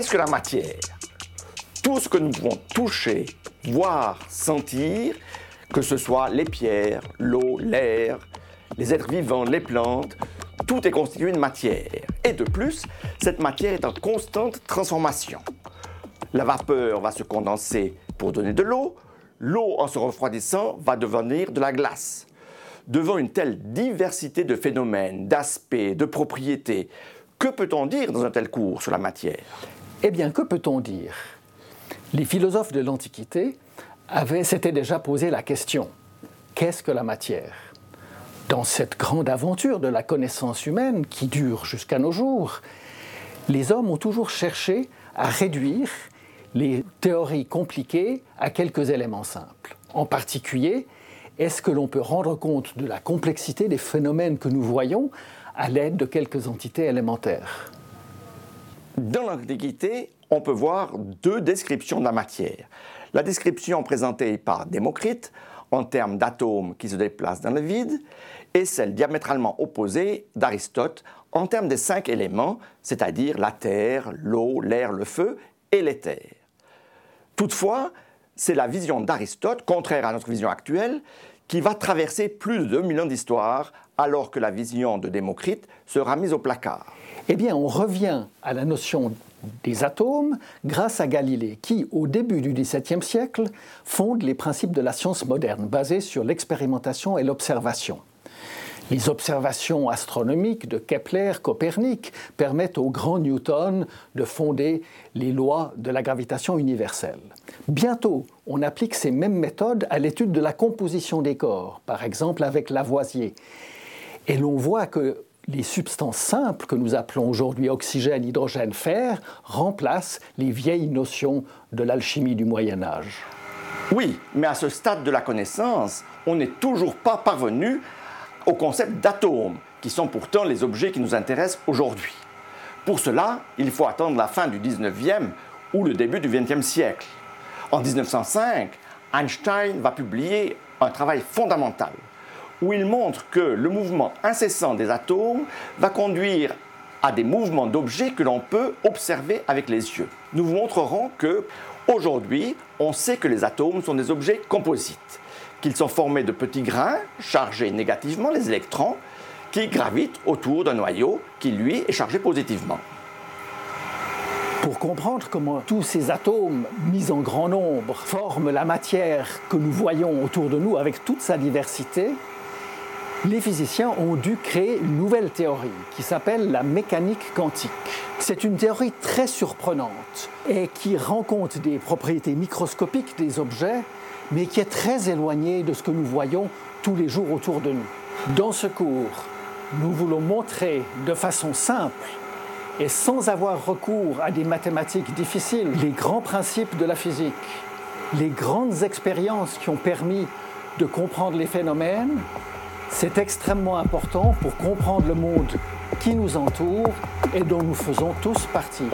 Qu'est-ce que la matière Tout ce que nous pouvons toucher, voir, sentir, que ce soit les pierres, l'eau, l'air, les êtres vivants, les plantes, tout est constitué de matière. Et de plus, cette matière est en constante transformation. La vapeur va se condenser pour donner de l'eau, l'eau en se refroidissant va devenir de la glace. Devant une telle diversité de phénomènes, d'aspects, de propriétés, que peut-on dire dans un tel cours sur la matière? Eh bien, que peut-on dire? Les philosophes de l'Antiquité s'étaient déjà posé la question qu'est-ce que la matière? Dans cette grande aventure de la connaissance humaine qui dure jusqu'à nos jours, les hommes ont toujours cherché à réduire les théories compliquées à quelques éléments simples. En particulier, est-ce que l'on peut rendre compte de la complexité des phénomènes que nous voyons à l'aide de quelques entités élémentaires? Dans l'Antiquité, on peut voir deux descriptions de la matière. La description présentée par Démocrite en termes d'atomes qui se déplacent dans le vide et celle diamétralement opposée d'Aristote en termes des cinq éléments, c'est-à-dire la terre, l'eau, l'air, le feu et l'éther. Toutefois, c'est la vision d'Aristote, contraire à notre vision actuelle, qui va traverser plus de 2000 ans d'histoire, alors que la vision de Démocrite sera mise au placard. Eh bien, on revient à la notion des atomes grâce à Galilée, qui, au début du XVIIe siècle, fonde les principes de la science moderne, basés sur l'expérimentation et l'observation. Les observations astronomiques de Kepler, Copernic permettent au grand Newton de fonder les lois de la gravitation universelle. Bientôt, on applique ces mêmes méthodes à l'étude de la composition des corps, par exemple avec Lavoisier. Et l'on voit que les substances simples que nous appelons aujourd'hui oxygène, hydrogène, fer remplacent les vieilles notions de l'alchimie du Moyen Âge. Oui, mais à ce stade de la connaissance, on n'est toujours pas parvenu au concept d'atomes, qui sont pourtant les objets qui nous intéressent aujourd'hui. Pour cela, il faut attendre la fin du 19e ou le début du 20e siècle. En 1905, Einstein va publier un travail fondamental où il montre que le mouvement incessant des atomes va conduire à des mouvements d'objets que l'on peut observer avec les yeux. Nous vous montrerons que aujourd'hui, on sait que les atomes sont des objets composites qu'ils sont formés de petits grains chargés négativement, les électrons, qui gravitent autour d'un noyau qui, lui, est chargé positivement. Pour comprendre comment tous ces atomes mis en grand nombre forment la matière que nous voyons autour de nous avec toute sa diversité, les physiciens ont dû créer une nouvelle théorie qui s'appelle la mécanique quantique. C'est une théorie très surprenante et qui rend compte des propriétés microscopiques des objets mais qui est très éloigné de ce que nous voyons tous les jours autour de nous. Dans ce cours, nous voulons montrer de façon simple et sans avoir recours à des mathématiques difficiles les grands principes de la physique, les grandes expériences qui ont permis de comprendre les phénomènes. C'est extrêmement important pour comprendre le monde qui nous entoure et dont nous faisons tous partie.